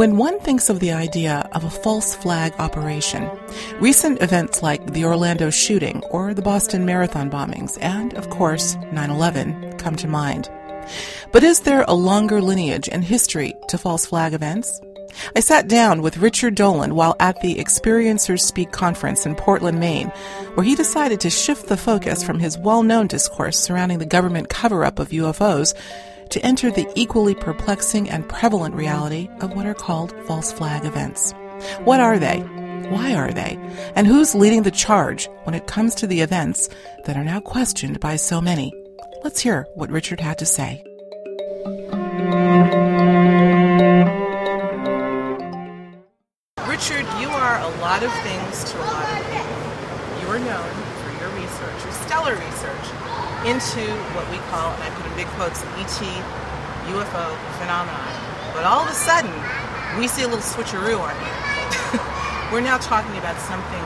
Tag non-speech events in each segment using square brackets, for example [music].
When one thinks of the idea of a false flag operation, recent events like the Orlando shooting or the Boston Marathon bombings and, of course, 9 11 come to mind. But is there a longer lineage and history to false flag events? I sat down with Richard Dolan while at the Experiencers Speak conference in Portland, Maine, where he decided to shift the focus from his well known discourse surrounding the government cover up of UFOs to enter the equally perplexing and prevalent reality of what are called false flag events. What are they? Why are they? And who's leading the charge when it comes to the events that are now questioned by so many? Let's hear what Richard had to say. Richard, you are a lot of things to a lot of people. You are known for your research, your stellar research, into what we call, and I put in big quotes, the ET UFO phenomenon. But all of a sudden, we see a little switcheroo on you. [laughs] We're now talking about something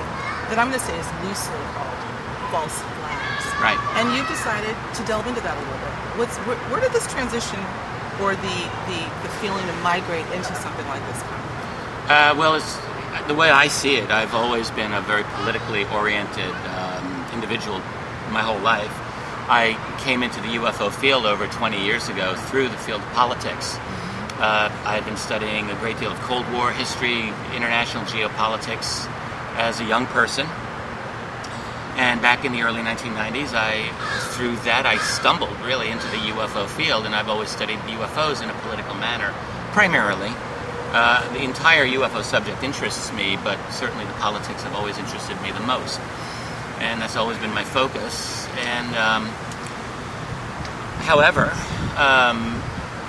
that I'm going to say is loosely called false flags. Right. And you've decided to delve into that a little bit. What's where, where did this transition or the, the, the feeling to migrate into something like this come? Uh, well, it's the way I see it. I've always been a very politically oriented um, individual my whole life. I came into the UFO field over 20 years ago through the field of politics. Uh, I had been studying a great deal of Cold War history, international geopolitics as a young person. And back in the early 1990s, I, through that, I stumbled really into the UFO field, and I've always studied UFOs in a political manner, primarily. Uh, the entire UFO subject interests me, but certainly the politics have always interested me the most and that's always been my focus. And um, however, um,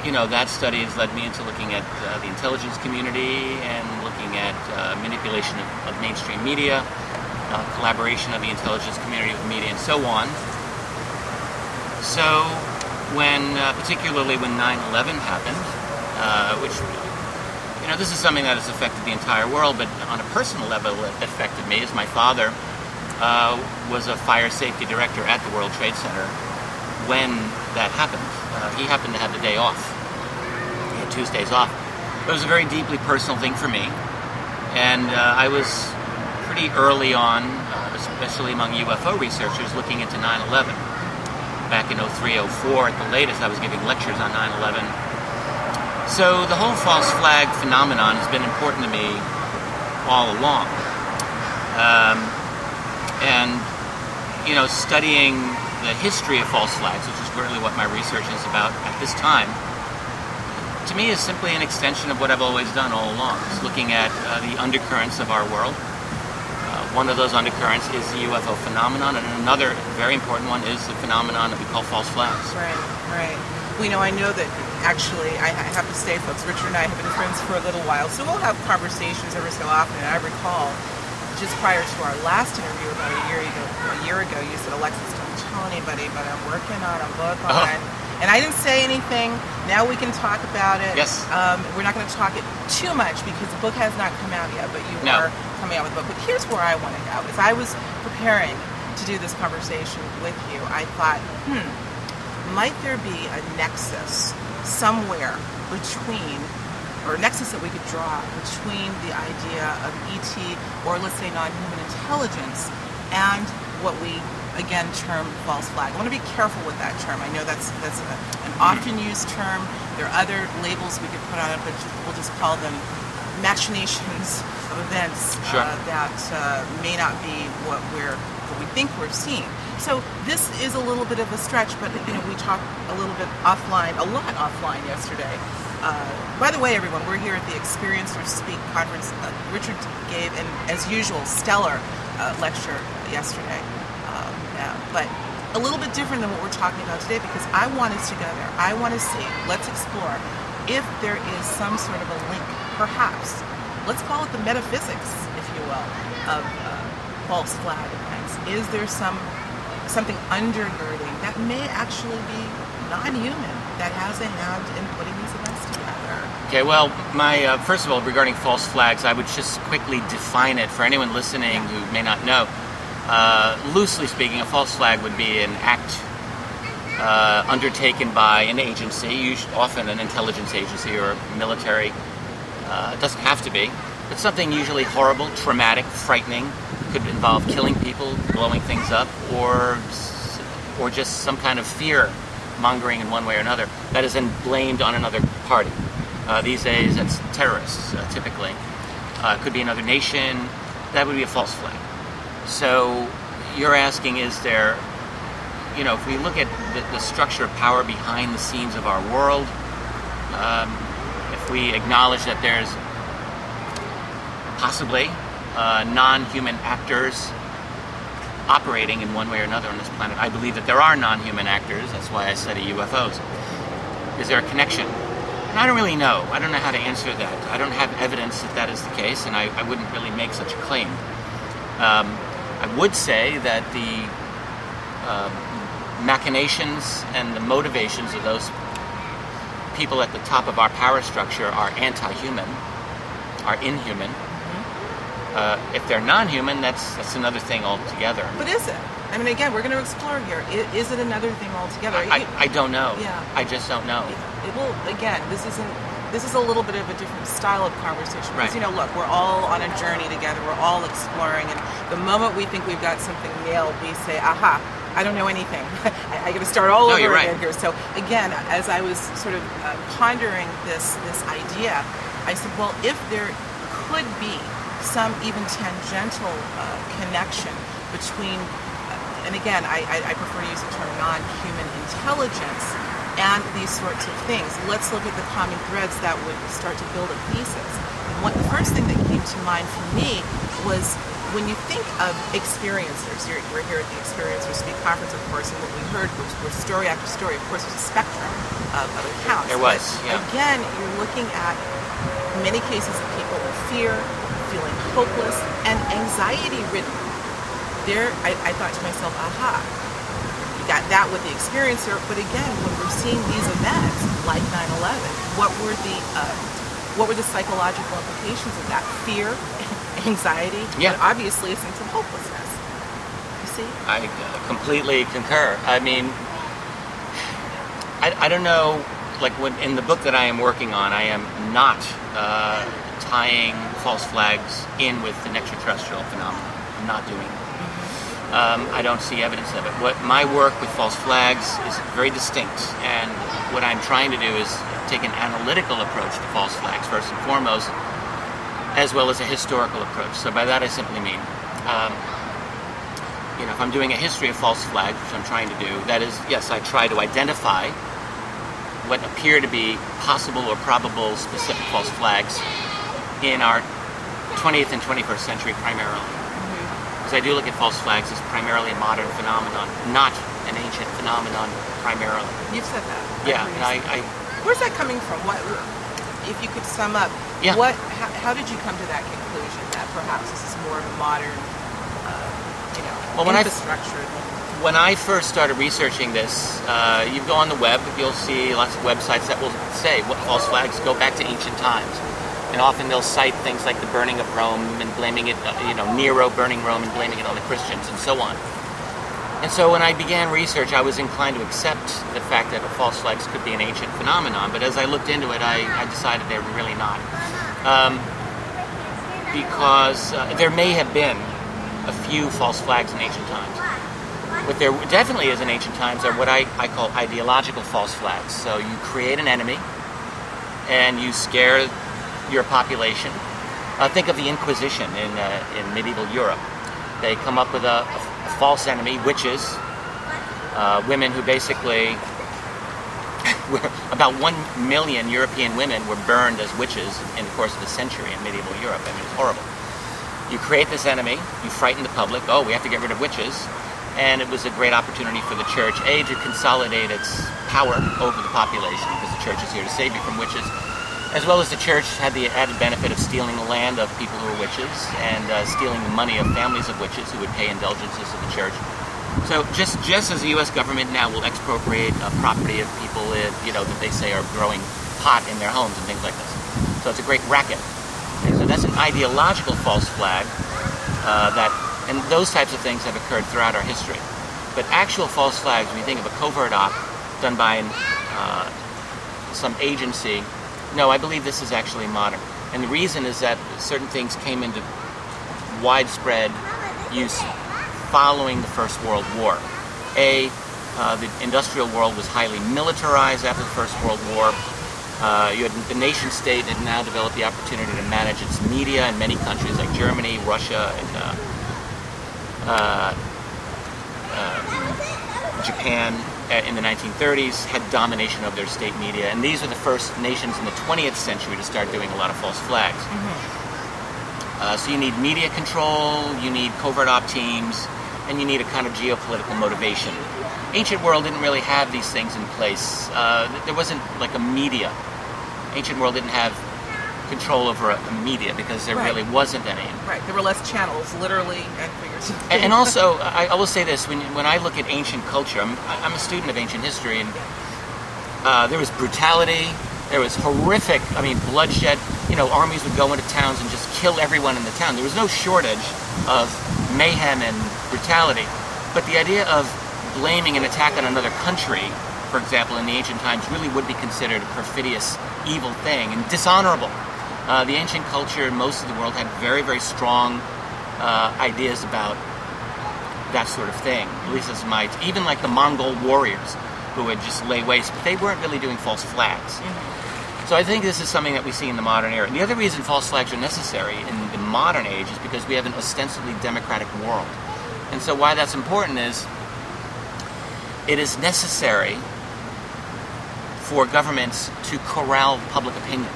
you know, that study has led me into looking at uh, the intelligence community and looking at uh, manipulation of, of, mainstream media, uh, collaboration of the intelligence community with media, and so on. So, when, uh, particularly when 9/11 happened, uh, which you know, this is something that has affected the entire world, but on a personal level, it affected me as my father uh, was a fire safety director at the World Trade Center when that happened. Uh, he happened to have the day off. He had Tuesdays off. But it was a very deeply personal thing for me. And uh, I was pretty early on, uh, especially among UFO researchers, looking into 9 11. Back in 03, 04, at the latest, I was giving lectures on 9 11. So the whole false flag phenomenon has been important to me all along. Um, and you know, studying the history of false flags, which is really what my research is about at this time, to me is simply an extension of what I've always done all along. It's looking at uh, the undercurrents of our world. Uh, one of those undercurrents is the UFO phenomenon, and another very important one is the phenomenon that we call false flags. Right, right. We know, I know that actually, I, I have to say, folks, Richard and I have been friends for a little while, so we'll have conversations every so often, and I recall just prior to our last interview about a year ago, a year ago, you said, Alexis, don't tell anybody, but I'm working on a book on. Uh-huh. And I didn't say anything. Now we can talk about it. Yes. Um, we're not going to talk it too much because the book has not come out yet, but you no. are coming out with a book. But here's where I want to go. As I was preparing to do this conversation with you, I thought, hmm, might there be a nexus somewhere between or nexus that we could draw between the idea of ET, or let's say non-human intelligence, and what we again term false flag. I want to be careful with that term. I know that's that's a, an often used term. There are other labels we could put on it, but we'll just call them machinations of events sure. uh, that uh, may not be what we're what we think we're seeing. So this is a little bit of a stretch, but you know we talked a little bit offline, a lot offline yesterday uh, by the way, everyone, we're here at the Experience Experiencers Speak conference. Uh, Richard gave, an, as usual, stellar uh, lecture yesterday. Um, but a little bit different than what we're talking about today because I want us to go there. I want to see, let's explore if there is some sort of a link, perhaps, let's call it the metaphysics, if you will, of uh, false flag events. Is there some something undergirding that may actually be non-human that has a hand in putting these events Okay, well, my uh, first of all, regarding false flags, I would just quickly define it for anyone listening who may not know. Uh, loosely speaking, a false flag would be an act uh, undertaken by an agency, usually, often an intelligence agency or military Uh, it doesn't have to be, but something usually horrible, traumatic, frightening. Could involve killing people, blowing things up, or or just some kind of fear mongering in one way or another that is then blamed on another party. Uh, these days, it's terrorists, uh, typically. Uh, it could be another nation. That would be a false flag. So you're asking, is there, you know, if we look at the, the structure of power behind the scenes of our world, um, if we acknowledge that there's possibly uh, non-human actors operating in one way or another on this planet. I believe that there are non-human actors. That's why I study UFOs. Is there a connection? And I don't really know. I don't know how to answer that. I don't have evidence that that is the case, and I, I wouldn't really make such a claim. Um, I would say that the um, machinations and the motivations of those people at the top of our power structure are anti-human, are inhuman. Uh, if they're non-human, that's that's another thing altogether. But is it? I mean, again, we're going to explore here. Is, Is it another thing altogether? I, You- I don't know. Yeah. I just don't know. it again this isn't this is a little bit of a different style of conversation. Because Right. you know look we're all on a journey together. We're all exploring. And the moment we think we've got something nailed we say aha i don't know anything. [laughs] I, I got to start all No, over again right. here. So again as i was sort of uh, pondering this this idea i said well if there could be some even tangential uh, connection between uh, and again, I, I, I prefer to use the term non-human intelligence and these sorts of things. Let's look at the common threads that would start to build a thesis. And what the first thing that came to mind for me was when you think of experiencers, you're, we're here at the Experiencers Speak Conference, of course, and what we heard was, was story after story. Of course, there's a spectrum of, of accounts. There was, yeah. Again, you're looking at many cases of people in fear, feeling hopeless, and anxiety-ridden there I, I thought to myself, aha, that with the experiencer, but again, when we're seeing these events like 9/11, what were the uh, what were the psychological implications of that? Fear, [laughs] anxiety, Yeah. but obviously a sense of hopelessness. You see? I uh, completely concur. I mean, I, I don't know, like when, in the book that I am working on, I am not uh, tying false flags in with an extraterrestrial phenomenon. I'm not doing it. Um, I don't see evidence of it. What my work with false flags is very distinct, and what I'm trying to do is take an analytical approach to false flags first and foremost, as well as a historical approach. So by that I simply mean, um, you know, if I'm doing a history of false flags, which I'm trying to do, that is, yes, I try to identify what appear to be possible or probable specific false flags in our 20th and 21st century primarily. I do look at false flags as primarily a modern phenomenon, not an ancient phenomenon primarily. You've said that. Yeah, and I, I Where's that coming from? What, if you could sum up, Yeah. what, how, how did you come to that conclusion that perhaps this is more of a modern, uh, you know, Well, when I- infrastructure than when I first started researching this, uh, you go on the web, you'll see lots of websites that will say what false flags go back to ancient times. And often they'll cite things like the burning of Rome and blaming it, uh, you know, Nero burning Rome and blaming it on the Christians and so on. And so when I began research, I was inclined to accept the fact that false flags could be an ancient phenomenon. But as I looked into it, I, I decided they were really not. Um, because uh, there may have been a few false flags in ancient times. What there definitely is in ancient times are what I, I call ideological false flags. So you create an enemy and you scare your population. Uh, think of the Inquisition in, uh, in medieval Europe. They come up with a, a false enemy, witches, uh, women who basically, were, [laughs] about one million European women were burned as witches in the course of a century in medieval Europe. I mean, it was horrible. You create this enemy, you frighten the public, oh, we have to get rid of witches. And it was a great opportunity for the church, A, to consolidate its power over the population, because the church is here to save you from witches, as well as the church had the added benefit of stealing the land of people who were witches and uh, stealing the money of families of witches who would pay indulgences to the church. So just just as the U.S. government now will expropriate uh, property of people, uh, you know, that they say are growing pot in their homes and things like this. So it's a great racket. And so that's an ideological false flag uh, that, and those types of things have occurred throughout our history. But actual false flags, when you think of a covert op done by an, some agency, no, I believe this is actually modern. And the reason is that certain things came into widespread use following the First World War. A, uh, the industrial world was highly militarized after the First World War. Uh, you had the nation state had now developed the opportunity to manage its media in many countries like Germany, Russia, and uh, uh, uh Japan in the 1930s had domination of their state media, and these were the first nations in the 20th century to start doing a lot of false flags. Mm-hmm. Uh, so you need media control, you need covert op teams, and you need a kind of geopolitical motivation. Ancient world didn't really have these things in place. Uh, there wasn't like a media. Ancient world didn't have control over a, media because there right. really wasn't any. Right. There were less channels, literally and figuratively. And, and also, I, I, will say this: when when I look at ancient culture, I'm I'm a student of ancient history, and uh, there was brutality. There was horrific, I mean, bloodshed. You know, armies would go into towns and just kill everyone in the town. There was no shortage of mayhem and brutality. But the idea of blaming an attack on another country, for example, in the ancient times, really would be considered a perfidious, evil thing and dishonorable. Uh, the ancient culture in most of the world had very, very strong uh, ideas about that sort of thing. At least as might, even like the Mongol warriors who would just lay waste, but they weren't really doing false flags. Mm-hmm. So I think this is something that we see in the modern era. The other reason false flags are necessary in the modern age is because we have an ostensibly democratic world. And so why that's important is it is necessary for governments to corral public opinion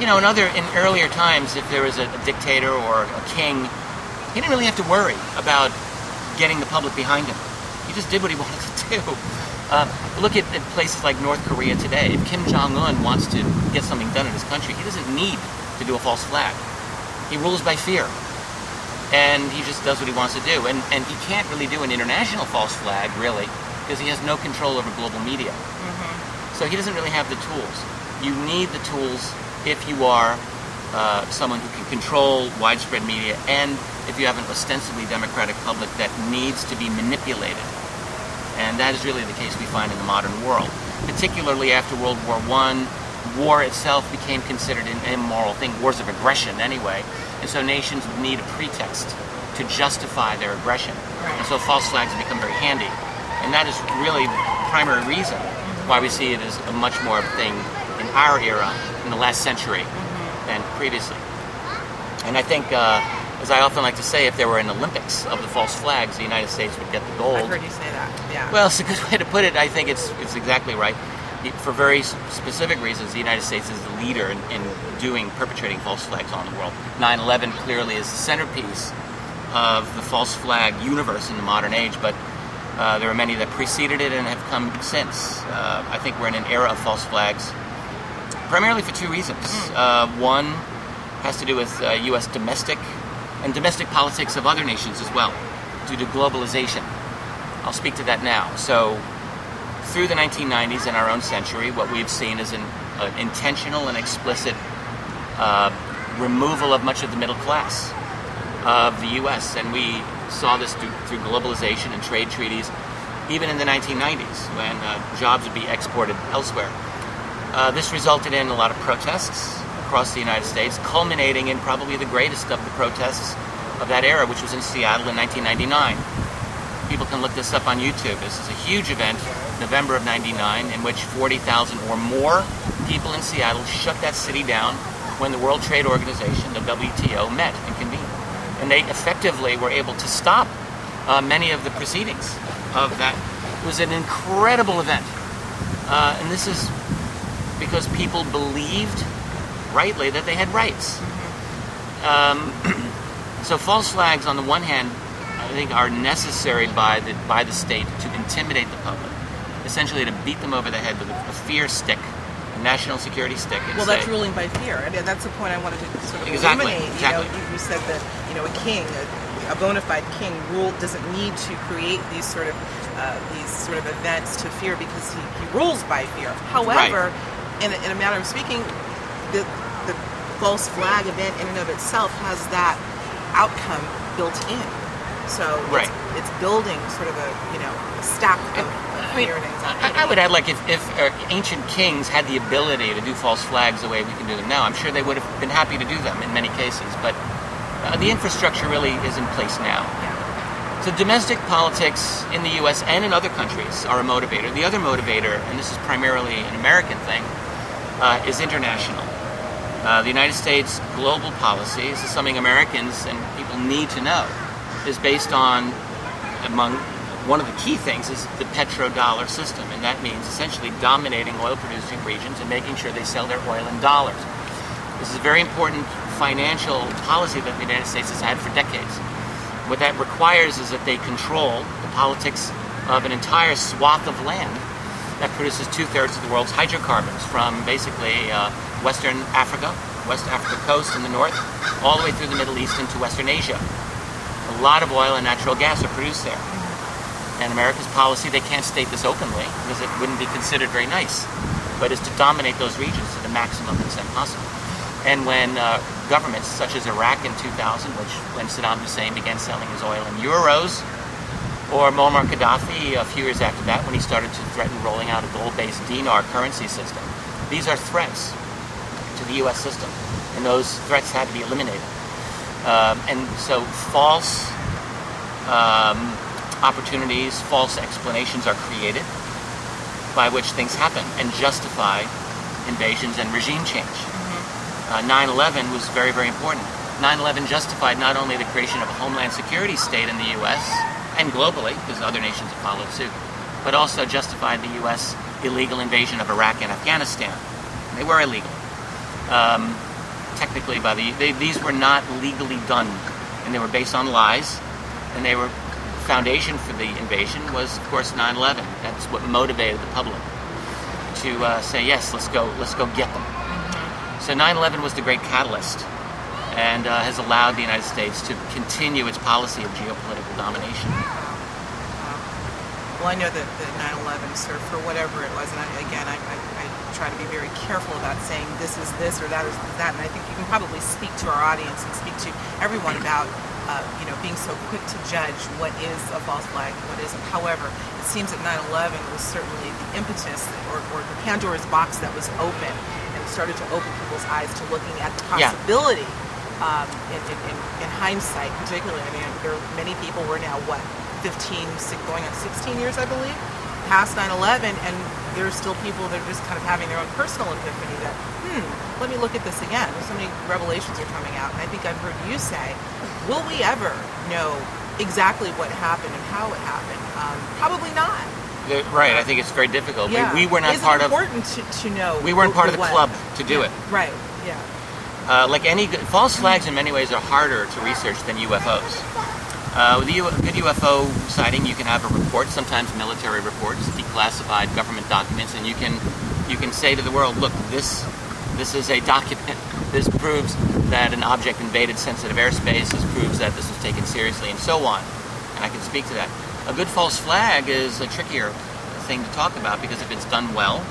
you know, in other in earlier times, if there was a, a, dictator or a king, he didn't really have to worry about getting the public behind him. He just did what he [laughs] wanted to do. Uh, look at, at, places like North Korea today. If Kim Jong Un wants to get something done in his country, he doesn't need to do a false flag. He rules by fear, and he just does what he wants to do. And and he can't really do an international false flag, really, because he has no control over global media. Mm-hmm. So he doesn't really have the tools. You need the tools if you are uh, someone who can control widespread media and if you have an ostensibly democratic public that needs to be manipulated. And that is really the case we find in the modern world. Particularly after World War I, war itself became considered an immoral thing, wars of aggression anyway. And so nations would need a pretext to justify their aggression. And so false flags have become very handy. And that is really the primary reason why we see it as a much more thing in our era in the last century mm-hmm. than previously. And I think, uh, as I often like to say, if there were an Olympics of the false flags, the United States would get the gold. I've heard you say that. Yeah. Well, it's a good [laughs] way to put it. I think it's it's exactly right. For very specific reasons, the United States is the leader in, in doing perpetrating false flags on the world. 9/11 clearly is the centerpiece of the false flag universe in the modern age, but uh, there are many that preceded it and have come since. Uh, I think we're in an era of false flags primarily for two reasons. Hmm. Uh, one has to do with uh, U.S. domestic and domestic politics of other nations as well, due to globalization. I'll speak to that now. So, through the 1990s and our own century, what we've seen is an uh, intentional and explicit uh, removal of much of the middle class of the U.S., and we saw this through, through globalization and trade treaties, even in the 1990s when uh, jobs would be exported elsewhere. Uh, this resulted in a lot of protests across the United States, culminating in probably the greatest of the protests of that era, which was in Seattle in 1999. People can look this up on YouTube. This is a huge event, November of 99, in which 40,000 or more people in Seattle shut that city down when the World Trade Organization, the WTO, met and convened. And they effectively were able to stop uh, many of the proceedings of that. It was an incredible event. Uh, and this is because people believed rightly that they had rights. Um, [clears throat] so false flags, on the one hand, I think are necessary by the by the state to intimidate the public, essentially to beat them over the head with a, a fear stick, a national security stick. well, say, that's ruling by fear. I mean, that's the point I wanted to sort of exactly, eliminate. Exactly. You, know, you, you said that you know a king, a, a bona fide king, rule doesn't need to create these sort of uh, these sort of events to fear because he, he rules by fear. However. Right in a, in a matter of speaking, the, the false flag event in and of itself has that outcome built in. So right. it's, it's building sort of a you know a stack of, I, mean, fear and anxiety. I, I would add, like, if, if uh, ancient kings had the ability to do false flags the way we can do them now, I'm sure they would have been happy to do them in many cases. But uh, the infrastructure really is in place now. So domestic politics in the U.S. and in other countries are a motivator. The other motivator, and this is primarily an American thing, uh, is international. Uh, the United States global policy, this is something Americans and people need to know, is based on, among one of the key things is the petrodollar system, and that means essentially dominating oil producing regions and making sure they sell their oil in dollars. This is a very important financial policy that the United States has had for decades. What that requires is that they control the politics of an entire swath of land that produces two thirds of the world's hydrocarbons from basically uh, Western Africa, West Africa coast in the north, all the way through the Middle East into Western Asia. A lot of oil and natural gas are produced there. And America's policy, they can't state this openly because it wouldn't be considered very nice, but is to dominate those regions to the maximum extent possible. And when uh, governments such as Iraq in 2000, which when Saddam Hussein began selling his oil in euros, or Muammar Gaddafi a few years after that when he started to threaten rolling out a gold-based dinar currency system. These are threats to the U.S. system, and those threats had to be eliminated. Um, and so false um, opportunities, false explanations are created by which things happen and justify invasions and regime change. Uh, 9/11 was very, very important. 9/11 justified not only the creation of a homeland security state in the U.S. and globally, because other nations have followed suit, but also justified the U.S. illegal invasion of Iraq and Afghanistan. They were illegal, um, technically. By the they, these were not legally done, and they were based on lies, and they were foundation for the invasion was, of course, 9/11. That's what motivated the public to uh, say, yes, let's go, let's go get them. So 9/11 was the great catalyst, and uh, has allowed the United States to continue its policy of geopolitical domination. Well, I know that the 9/11 sort of for whatever it was, and I, again, I, I, I try to be very careful about saying this is this or that is that, and I think you can probably speak to our audience and speak to everyone about. Uh, you know, being so quick to judge what is a false flag and what isn't. However, it seems that 9/11 was certainly the impetus or, or the Pandora's box that was open and started to open people's eyes to looking at the Yeah. Um, in, in, in, in hindsight, particularly, I mean, there are many people were now what 15, going on 16 years, I believe, past 9/11, and there are still people that are just kind of having their own personal epiphany that, hmm, let me look at this again. There's so many revelations are coming out, and I think I've heard you say, will we ever know exactly what happened and how it happened? Um, probably not. Right, I think it's very difficult. Yeah. We, we were not Is part it of. important to, to know. We weren't part of the what? club to do Yeah, it. Right. Yeah. Uh, like any false flags, in many ways, are harder to research than UFOs. Uh, with a good UFO sighting, you can have a report, sometimes military reports, declassified government documents, and you can you can say to the world, "Look, this this is a document. [laughs] This proves that an object invaded sensitive airspace. This proves that this was taken seriously, and so on." And I can speak to that. A good false flag is a trickier thing to talk about because if it's done well,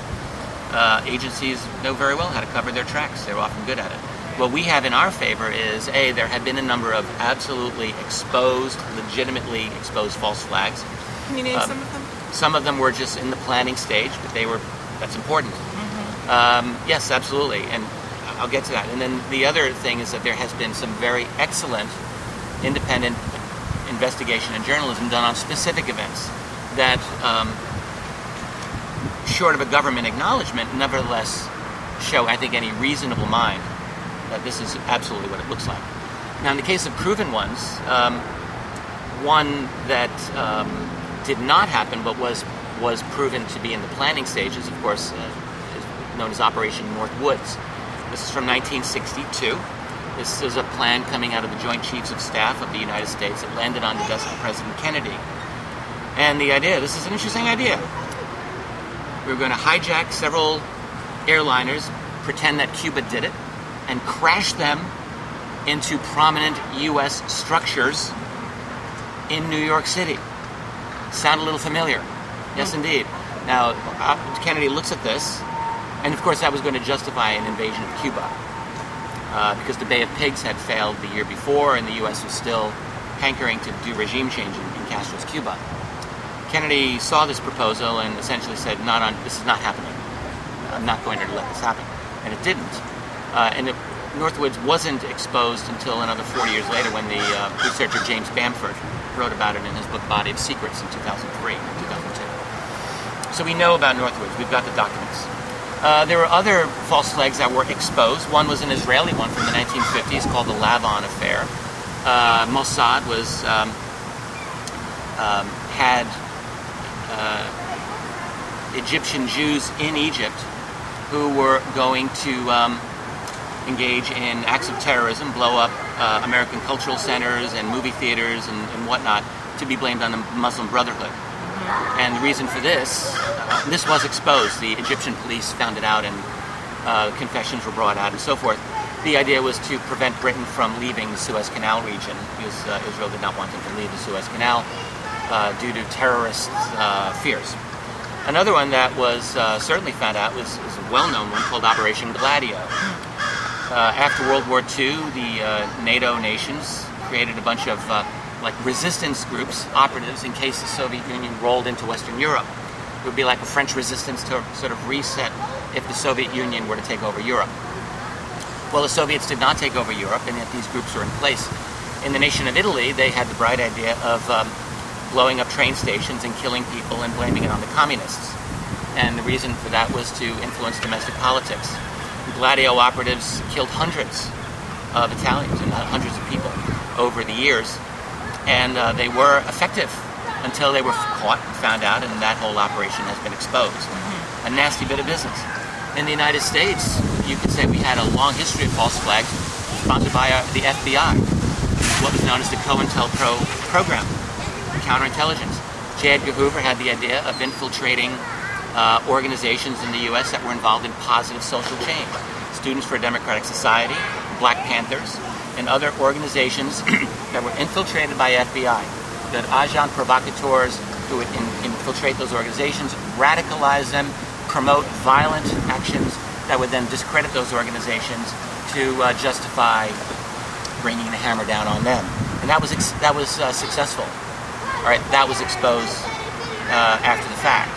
uh, agencies know very well how to cover their tracks. They're often good at it. What we have in our favor is A, there have been a number of absolutely exposed, legitimately exposed false flags. Can you name Um, some of them? Some of them were just in the planning stage, but they were, that's important. Um, yes, absolutely. And I'll get to that. And then the other thing is that there has been some very excellent independent investigation and journalism done on specific events that, um, short of a government acknowledgement, nevertheless show, I think, any reasonable mind that this is absolutely what it looks like. Now, in the case of proven ones, um, one that um, did not happen but was was proven to be in the planning stages, of course, uh, is known as Operation Northwoods. This is from 1962. This is a plan coming out of the Joint Chiefs of Staff of the United States that landed on the desk of President Kennedy. And the idea, this is an interesting idea. We were going to hijack several airliners, pretend that Cuba did it, and crash them into prominent U.S. structures in New York City. Sound a little familiar? Yes, indeed. Now, uh, Kennedy looks at this, and of course, that was going to justify an invasion of Cuba. Uh, because the Bay of Pigs had failed the year before, and the U.S. was still hankering to do regime change in, in Castro's Cuba. Kennedy saw this proposal and essentially said, "Not on. This is not happening. I'm not going to let this happen," and it didn't. Uh, and Northwoods wasn't exposed until another 40 years later when the uh, researcher James Bamford wrote about it in his book Body of Secrets in 2003, 2002. So we know about Northwoods. We've got the documents. Uh, there were other false flags that were exposed. One was an Israeli one from the 1950s called the Lavon Affair. Uh, Mossad was um, um, had uh, Egyptian Jews in Egypt who were going to um, engage in acts of terrorism, blow up uh, American cultural centers and movie theaters and, and, whatnot, to be blamed on the Muslim Brotherhood. And the reason for this, uh, this was exposed. The Egyptian police found it out, and uh, confessions were brought out, and so forth. The idea was to prevent Britain from leaving the Suez Canal region because uh, Israel did not want them to leave the Suez Canal uh, due to terrorist uh, fears. Another one that was uh, certainly found out was, was a well-known one called Operation Gladio. Uh, after World War II, the uh, NATO nations created a bunch of uh, like resistance groups, operatives, in case the Soviet Union rolled into Western Europe. It would be like a French resistance to sort of reset if the Soviet Union were to take over Europe. Well, the Soviets did not take over Europe, and yet these groups were in place. In the nation of Italy, they had the bright idea of um, blowing up train stations and killing people and blaming it on the communists. And the reason for that was to influence domestic politics. Gladio operatives killed hundreds of Italians and hundreds of people over the years, and uh, they were effective until they were caught and found out, and that whole operation has been exposed. Mm-hmm. A nasty bit of business. In the United States, you could say we had a long history of false flags sponsored by uh, the FBI, what was known as the COINTELPRO program, counterintelligence. J. Edgar Hoover had the idea of infiltrating uh, organizations in the U.S. that were involved in positive social change. Students for a Democratic Society, Black Panthers, and other organizations [clears throat] that were infiltrated by FBI, that agent provocateurs who would in, infiltrate those organizations, radicalize them, promote violent actions that would then discredit those organizations to uh, justify bringing the hammer down on them. And that was that was uh, successful. All right, that was exposed uh, after the fact.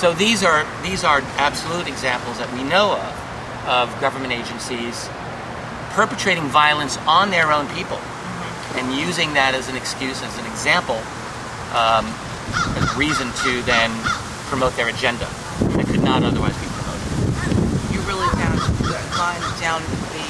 So these are these are absolute examples that we know of of government agencies perpetrating violence on their own people mm-hmm. and using that as an excuse, as an example, um, as reason to then promote their agenda that could not otherwise be promoted. You really of gone down the,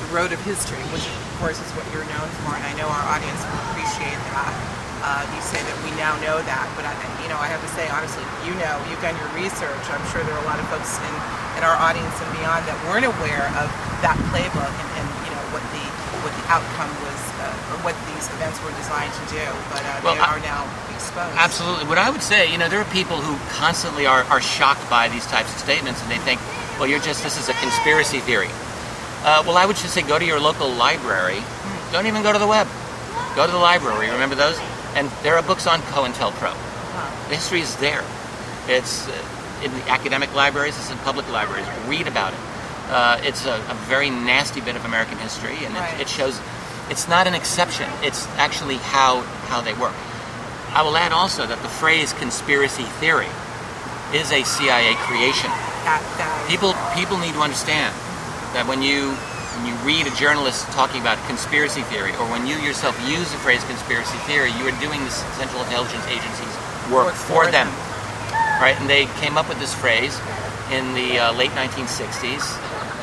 the road of history, which of course is what you're known for, and I know our audience will appreciate that. Uh, you say that we now know that, but I, you know, I have to say honestly, you know, you've done your research. I'm sure there are a lot of folks in, in our audience and beyond that weren't aware of that playbook and, and you know what the what the outcome was uh, or what these events were designed to do. But uh, well, they are now exposed. Absolutely. What I would say, you know, there are people who constantly are, are shocked by these types of statements, and they think, well, you're just this is a conspiracy theory. Uh, well, I would just say go to your local library. Mm. Don't even go to the web. Go to the library. Remember those? And there are books on COINTELPRO. Huh. The history is there. It's uh, in the academic libraries, it's in public libraries. Read about it. Uh, it's a, a, very nasty bit of American history, and right. it, it, shows it's not an exception. It's actually how, how they work. I will add also that the phrase conspiracy theory is a CIA creation. That, that people, people need to understand that when you when you read a journalist talking about conspiracy theory, or when you yourself use the phrase conspiracy theory, you are doing the Central Intelligence Agency's work, for, them. Right? And they came up with this phrase in the uh, late 1960s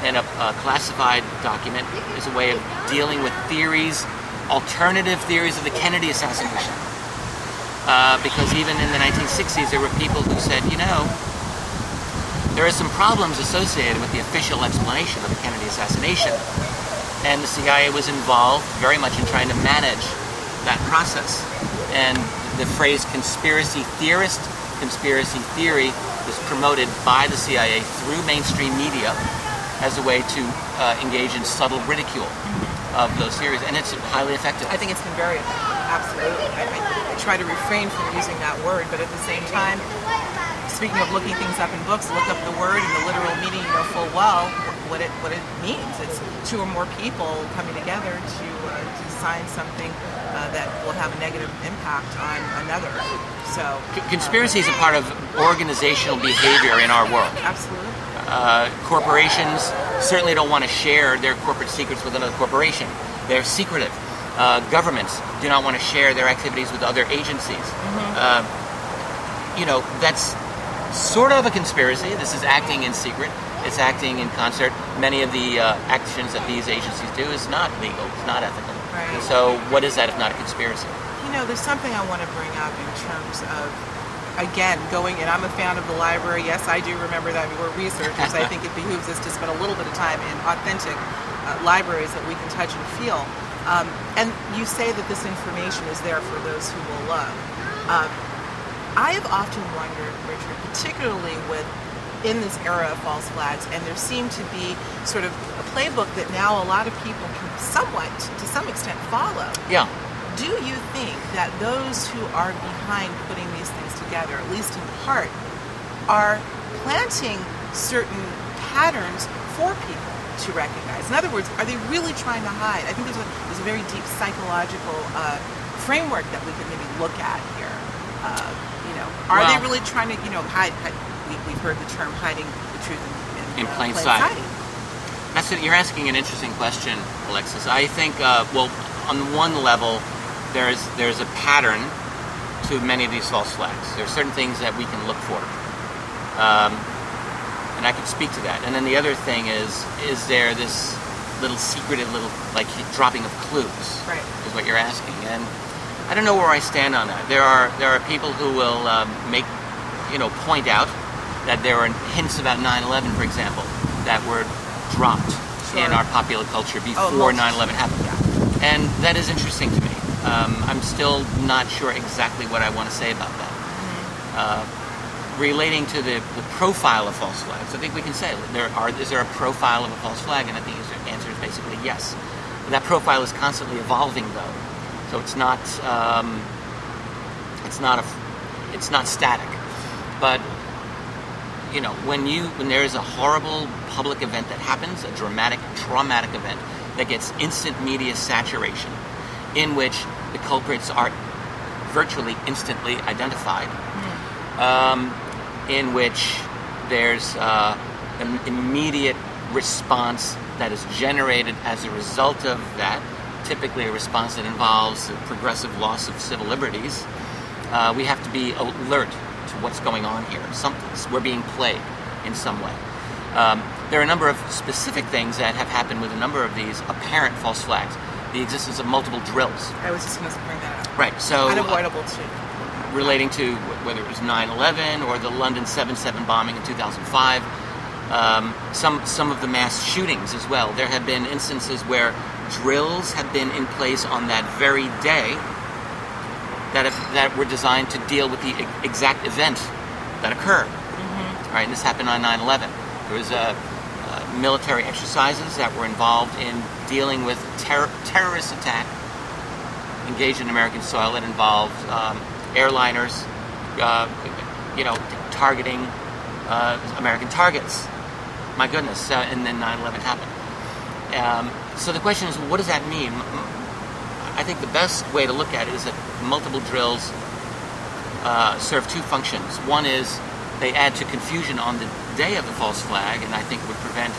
in a, a classified document as a way of dealing with theories, alternative theories of the Kennedy assassination. Uh, because even in the 1960s, there were people who said, you know, there are some problems associated with the official explanation of the Kennedy assassination. And the CIA was involved very much in trying to manage that process. And the phrase conspiracy theorist, conspiracy theory was promoted by the CIA through mainstream media as a way to uh, engage in subtle ridicule of those theories, and it's highly effective. I think it's been very effective, absolutely. I, I, I try to refrain from using that word, but at the same time, speaking of looking things up in books, look up the word and the literal meaning. You know full well what it what it means. It's two or more people coming together to uh, to sign something uh, that will have a negative impact on another. So conspiracy is a part of organizational behavior in our world. absolutely. Uh, corporations certainly don't want to share their corporate secrets with another corporation. They're secretive. Uh, governments do not want to share their activities with other agencies. Uh, you know, that's sort of a conspiracy. This is acting in secret. It's acting in concert. Many of the uh, actions that these agencies do is not legal. It's not ethical. Right. And so, what is that if not a conspiracy? You know, there's something I want to bring up in terms of, again, going, and I'm a fan of the library. Yes, I do remember that we're researchers. I think it behooves us to spend a little bit of time in authentic uh, libraries that we can touch and feel. Um, and you say that this information is there for those who will look. Um, I have often wondered, Richard, particularly with in this era of false flags, and there seemed to be sort of a playbook that now a lot of people can somewhat, to some extent, follow. Yeah. Do you think that those who are behind putting these things together, at least in part, are planting certain patterns for people to recognize? In other words, are they really trying to hide? I think there's a, there's a very deep psychological uh, framework that we could maybe look at here. Uh, are they really trying to, you know, hide? hide we, we've heard the term hiding the truth in, In uh, plain sight. sight. That's it. You're asking an interesting question, Alexis. I think, uh, well, on one level, there's there's a pattern to many of these false flags. There are certain things that we can look for, um, and I can speak to that. And then the other thing is, is there this little secretive little like dropping of clues? Right. Is what you're asking, and I don't know where I stand on that. There are there are people who will um, make, you know, point out that there are hints about 9/11, for example, that were dropped in our popular culture before most. 9/11 happened, and that is interesting to me. Um, I'm still not sure exactly what I want to say about that. Uh, relating to the, the profile of false flags, I think we can say there are is there a profile of a false flag, and I think the answer is basically yes. That profile is constantly evolving, though, so it's not um, it's not a it's not static. But you know, when you when there is a horrible public event that happens, a dramatic, traumatic event that gets instant media saturation, in which the culprits are virtually instantly identified, um, in which there's uh, an immediate response that is generated as a result of that, typically a response that involves a progressive loss of civil liberties, uh, we have to be alert to what's going on here. Something, we're being played in some way. Um, there are a number of specific things that have happened with a number of these apparent false flags. The existence of multiple drills. I was just going to bring that up. Right. So uh, Unavoidable too. relating to whether it was 9/11 or the London 7/7 bombing in 2005. Um, some some of the mass shootings as well. There have been instances where drills have been in place on that very day that have, that were designed to deal with the exact event that occurred. Right, and this happened on 9/11. There was uh, uh, military exercises that were involved in dealing with terror terrorist attack engaged in American soil that involved um, airliners, uh, you know, targeting uh, American targets. My goodness, uh, and then 9/11 happened. Um, so the question is, what does that mean? I think the best way to look at it is that multiple drills uh, serve two functions. One is they add to confusion on the day of the false flag, and I think would prevent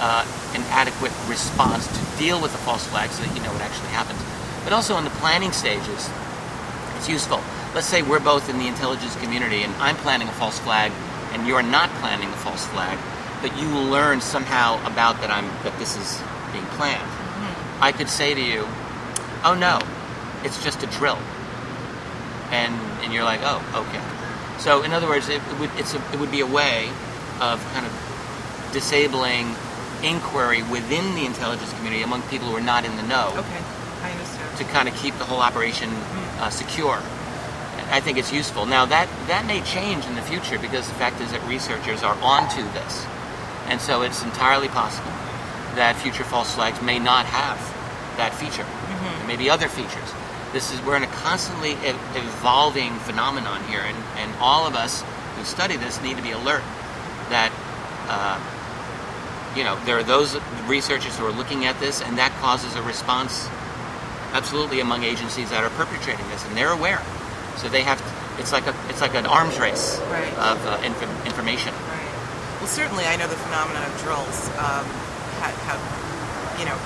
uh, an adequate response to deal with the false flag so that you know what actually happens. But also in the planning stages, it's useful. Let's say we're both in the intelligence community and I'm planning a false flag and you're not planning a false flag, but you learn somehow about that I'm that this is being planned. I could say to you, "Oh no, it's just a drill," and and you're like, "Oh, okay." So in other words, it, it would it's a, it would be a way of kind of disabling inquiry within the intelligence community among people who are not in the know Okay, I understand. to kind of keep the whole operation uh, secure. I think it's useful. Now that that may change in the future because the fact is that researchers are onto this, and so it's entirely possible that future false flags may not have that feature. There may be other features. This is we're in a constantly e- evolving phenomenon here, and, and all of us who study this need to be alert that uh, you know there are those researchers who are looking at this, and that causes a response absolutely among agencies that are perpetrating this, and they're aware. So they have. To, it's like a it's like an arms race Right. of uh, inf- information. Right. Well, certainly, I know the phenomenon of drills um, have, have, you know,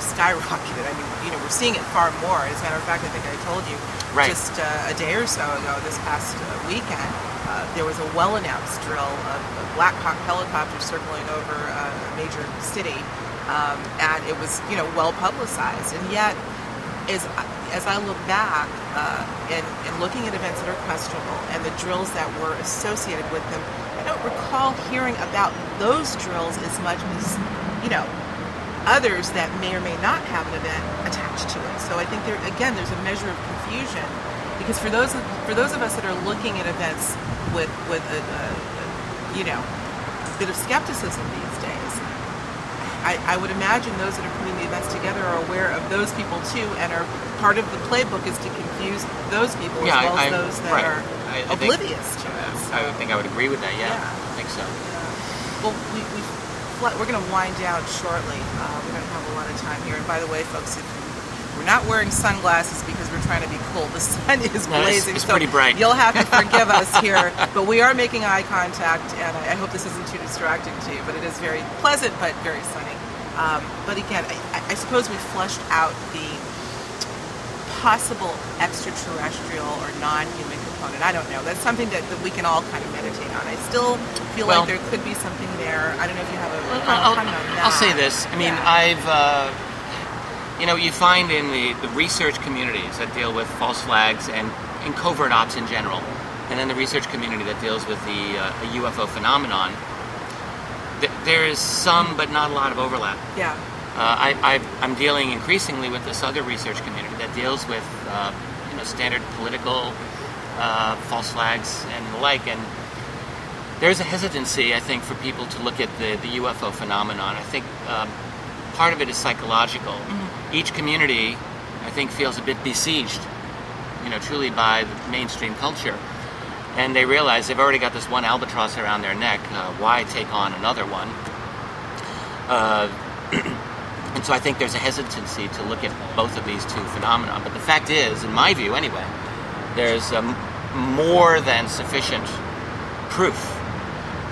skyrocketed. I mean, you know, we're seeing it far more. As a matter of fact, I think I told you Right. just uh, a day or so ago, this past uh, weekend, uh, there was a well-announced drill of, of Black Hawk helicopters circling over uh, a major city, um, and it was, you know, well publicized. And yet, as as I look back uh, and, and looking at events that are questionable and the drills that were associated with them, don't recall hearing about those drills as much as you know others that may or may not have an event attached to it. So I think there again there's a measure of confusion because for those of, for those of us that are looking at events with with a, a, a you know a bit of skepticism these days, I, I would imagine those that are putting the events together are aware of those people too, and are part of the playbook is to confuse those people Yeah, as well I- as those that right. are I- I think- oblivious to it. I would think I would agree with that. Yeah, Yeah. I think so. well, we, we we're going to wind down shortly. Uh, we don't have a lot of time here. And by the way, folks, if we're not wearing sunglasses because we're trying to be cool. The sun [laughs] is No, it's- blazing. it's so pretty bright. You'll have to forgive us [laughs] here, but we are making eye contact, and I, I hope this isn't too distracting to you. But it is very pleasant, but very sunny. Um, but again, I, I suppose we flushed out the possible extraterrestrial or non-human component. I don't know. That's something that, that we can all kind of meditate on. I still feel Well- like there could be something there. I don't know if you have a I'll, comment on that. I'll say this. I mean, Yeah. I've, uh, you know, you find in the, the research communities that deal with false flags and, and covert ops in general, and then the research community that deals with the, uh, UFO phenomenon, th- there is some but not a lot of overlap. Yeah. Uh, I, I'm dealing increasingly with this other research community that deals with, uh, you know, standard political uh, false flags and the like. And there's a hesitancy, I think, for people to look at the, the UFO phenomenon. I think um, part of it is psychological. Each community, I think, feels a bit besieged, you know, truly by the mainstream culture. And they realize they've already got this one albatross around their neck. Uh, why take on another one? Uh, [clears throat] and so I think there's a hesitancy to look at both of these two phenomena. But the fact is, in my view anyway, there's um, more than sufficient proof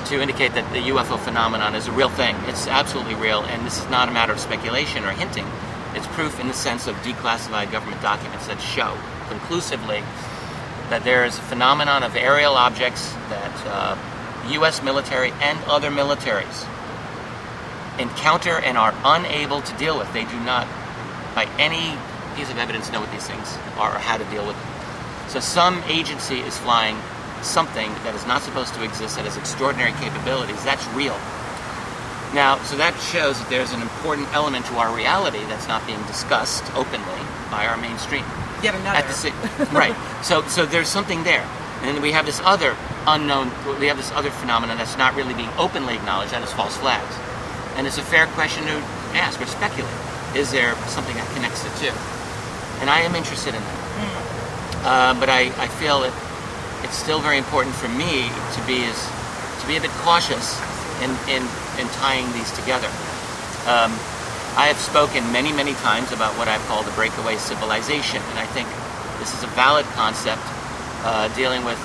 to indicate that the UFO phenomenon is a real thing. It's absolutely real, and this is not a matter of speculation or hinting. It's proof in the sense of declassified government documents that show conclusively that there is a phenomenon of aerial objects that uh, U.S. military and other militaries encounter and are unable to deal with. They do not, by any piece of evidence, know what these things are or how to deal with them. So some agency is flying something that is not supposed to exist that has extraordinary capabilities. That's real. Now, so that shows that there's an important element to our reality that's not being discussed openly by our mainstream. Yet another. At the sa- right. So so there's something there, and then we have this other unknown. We have this other phenomenon that's not really being openly acknowledged. That is false flags, and it's a fair question to ask or speculate. Is there something that connects the two? And I am interested in that. Uh, but I, I feel that it's still very important for me to be as to be a bit cautious in in, in tying these together. Um, I have spoken many, many times about what I've called the breakaway civilization, and I think this is a valid concept uh, dealing with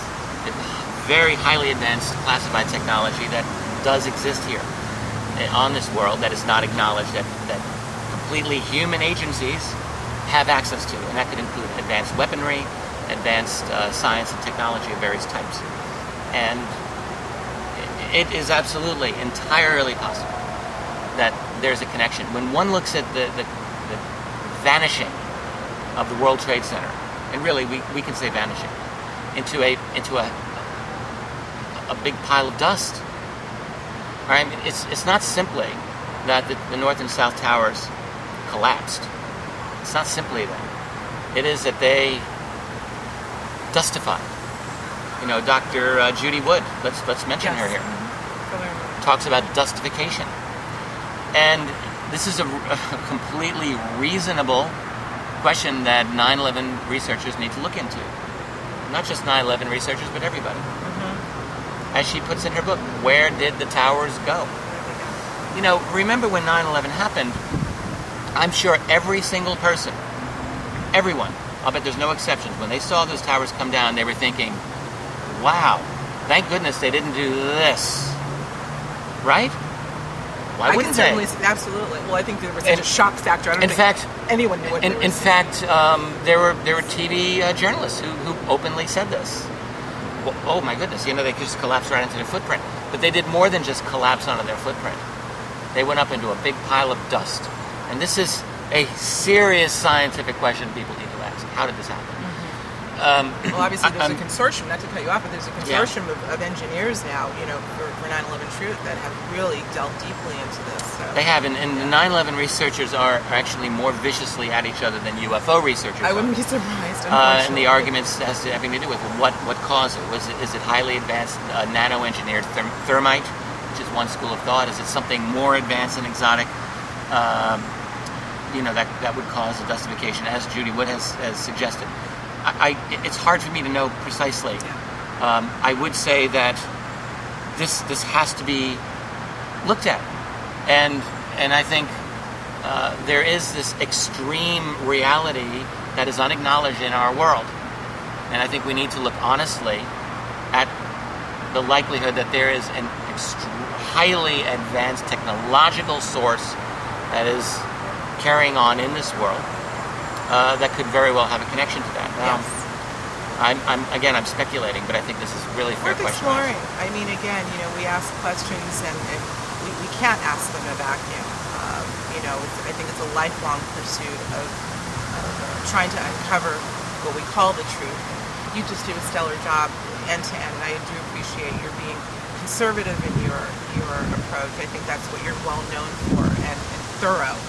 very highly advanced classified technology that does exist here uh, on this world that is not acknowledged, that, that completely human agencies have access to, and that could include advanced weaponry, advanced uh, science and technology of various types. And it is absolutely entirely possible that there's a connection. When one looks at the, the, the vanishing of the World Trade Center, and really we, we can say vanishing, into a into a a big pile of dust. Right? I mean, it's it's not simply that the, the North and South Towers collapsed. It's not simply that. It is that they dustified. You know, Dr. Uh, Judy Wood. Let's let's mention her Yes. here Mhm. talks about dustification. And this is a, [laughs] a completely reasonable question that 9 11 researchers need to look into. Not just 9 11 researchers, but everybody. as she puts in her book, where did the towers go? You know, remember when 9 11 happened? I'm sure every single person, everyone, I'll bet there's no exceptions, when they saw those towers come down, they were thinking, wow, thank goodness they didn't do this. Right? Why I wouldn't they? absolutely. Well, I think there was such And- a shock factor. I don't in think fact- anyone knew what In, in fact, um, there were there were TV uh, journalists who, who openly said this. Well, oh my goodness, you know they could just collapse right into their footprint. But they did more than just collapse onto their footprint. They went up into a big pile of dust. And this is a serious scientific question people need How did this happen? Um, Well, obviously, there's a consortium, not to cut you off, but there's a Yeah. consortium of, of engineers now, you know, for, for 9 11 Truth that have really delved deeply into this. So. They have, and, and the 9/11 researchers are actually more viciously at each other than UFO researchers. I wouldn't be surprised. Uh, and the arguments has to having to do with what what caused it. Was it is it highly advanced uh, nano-engineered therm- thermite, which is one school of thought? Is it something more advanced and exotic? Um, you know that that would cause a dustification, as Judy Wood has, has suggested. I, I it's hard for me to know precisely. Um, I would say that this this has to be looked at, and and I think uh, there is this extreme reality that is unacknowledged in our world, and I think we need to look honestly at the likelihood that there is an highly advanced technological source that is carrying on in this world uh, that could very well have a connection to that. Now, Yes. I'm, I'm again, I'm speculating, but I think this is really fair Worth question. exploring. I mean, again, you know, we ask questions and, and we, we can't ask them in a vacuum. Um, you know, I think it's a lifelong pursuit of, of uh, trying to uncover what we call the truth. You just do a stellar job end to end, and I do appreciate your being conservative in your your approach. I think that's what you're well known for and, and thorough.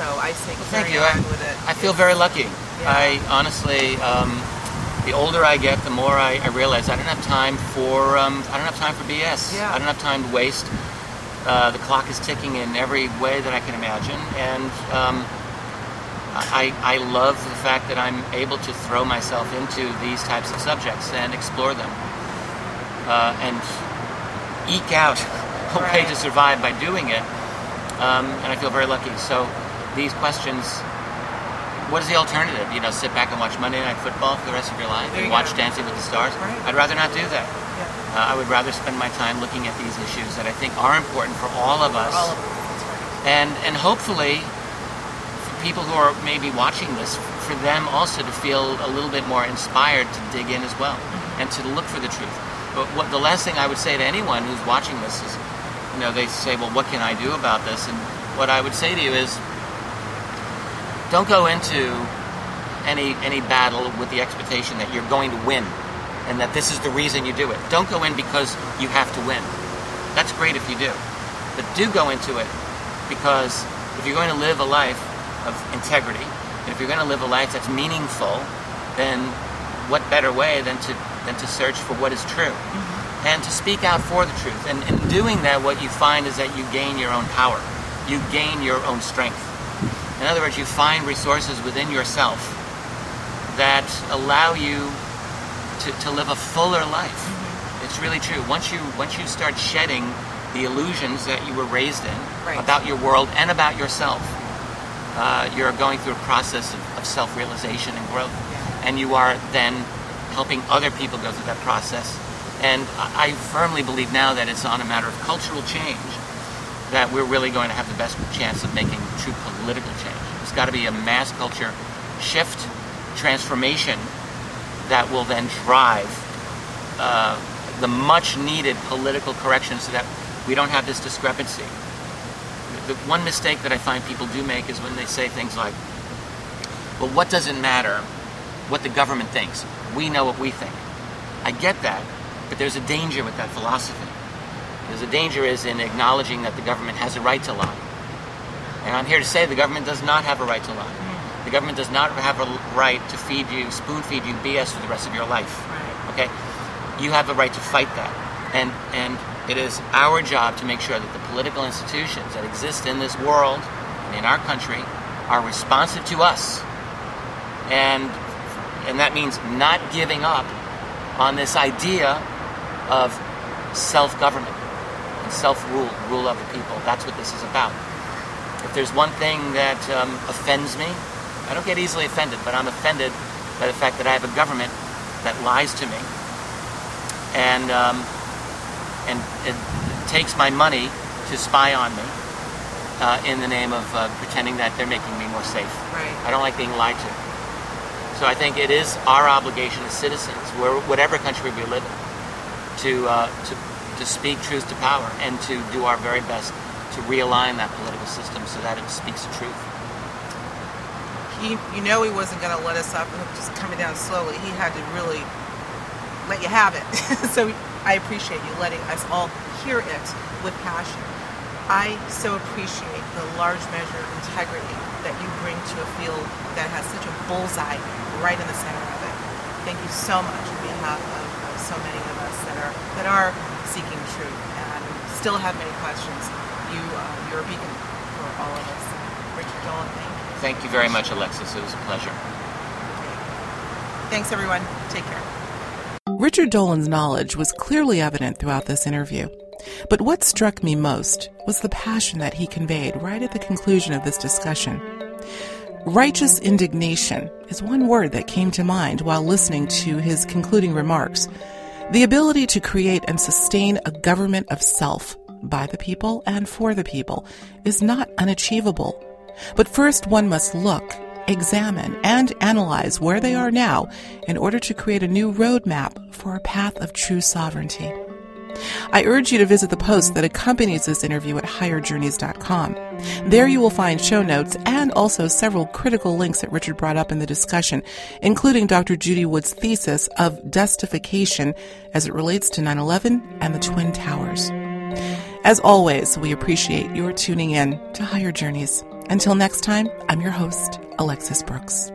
So I think Well, thank you. I, with it. I feel very lucky. Yeah. I honestly, um, the older I get, the more I, I realize I don't have time for um, I don't have time for BS. Yeah. I don't have time to waste. Uh, the clock is ticking in every way that I can imagine, and um, I, I love the fact that I'm able to throw myself into these types of subjects and explore them, uh, and eke out [laughs] a way to survive by doing it. Um, and I feel very lucky. So these questions what is the alternative? You know, sit back and watch Monday Night Football for the rest of your life There and you watch go. Dancing with the Stars? Right. I'd rather not do that. Yeah. Uh, I would rather spend my time looking at these issues that I think are important for all of us, All of us. Right. and and hopefully, for people who are maybe watching this, for them also to feel a little bit more inspired to dig in as well Mm-hmm. and to look for the truth. But what the last thing I would say to anyone who's watching this is, you know, they say, well, what can I do about this? And what I would say to you is, don't go into any any battle with the expectation that you're going to win and that this is the reason you do it. Don't go in because you have to win. That's great if you do. But do go into it because if you're going to live a life of integrity, and if you're going to live a life that's meaningful, then what better way than to than to search for what is true mm-hmm. and to speak out for the truth. And in doing that, what you find is that you gain your own power, you gain your own strength. In other words, you find resources within yourself that allow you to, to live a fuller life. It's really true. Once you once you start shedding the illusions that you were raised in Right. about your world and about yourself, uh, you're going through a process of, of self-realization and growth, Yeah. and you are then helping other people go through that process. And I I firmly believe now that it's on a matter of cultural change that we're really going to have the best chance of making true political change. It's got to be a mass culture shift, transformation that will then drive uh, the much needed political correction so that we don't have this discrepancy. The one mistake that I find people do make is when they say things like, well, what does it matter what the government thinks? We know what we think. I get that, but there's a danger with that philosophy. There's a danger is in acknowledging that the government has a right to lie. And I'm here to say the government does not have a right to lie. The government does not have a right to feed you, spoon feed you BS for the rest of your life. Right. Okay? You have a right to fight that. And and it is our job to make sure that the political institutions that exist in this world and in our country are responsive to us. And and that means not giving up on this idea of self-government and self-rule, rule of the people. That's what this is about. If there's one thing that um, offends me, I don't get easily offended, but I'm offended by the fact that I have a government that lies to me and um, and it takes my money to spy on me uh, in the name of uh, pretending that they're making me more safe. Right. I don't like being lied to. So I think it is our obligation as citizens, where, whatever country we live in, to, uh, to, to speak truth to power and to do our very best to realign that political system so that it speaks the truth. He, you know he wasn't going to let us up just coming down slowly. He had to really let you have it. [laughs] so I appreciate you letting us all hear it with passion. I so appreciate the large measure of integrity that you bring to a field that has such a bullseye right in the center of it. Thank you so much on behalf of, of so many of us that are that are seeking truth and still have many questions. You uh, you're a beacon for all of us. Richard Dolan, thank you. Thank you very much, Alexis. It was a pleasure. Thanks, everyone. Take care. Richard Dolan's knowledge was clearly evident throughout this interview. But what struck me most was the passion that he conveyed right at the conclusion of this discussion. Righteous indignation is one word that came to mind while listening to his concluding remarks. The ability to create and sustain a government of self by the people and for the people is not unachievable. But first one must look, examine, and analyze where they are now in order to create a new roadmap for a path of true sovereignty. I urge you to visit the post that accompanies this interview at higherjourneys.com. There you will find show notes and also several critical links that Richard brought up in the discussion, including Dr. Judy Wood's thesis of dustification as it relates to 9 11 and the Twin Towers. As always, we appreciate your tuning in to Higher Journeys. Until next time, I'm your host, Alexis Brooks.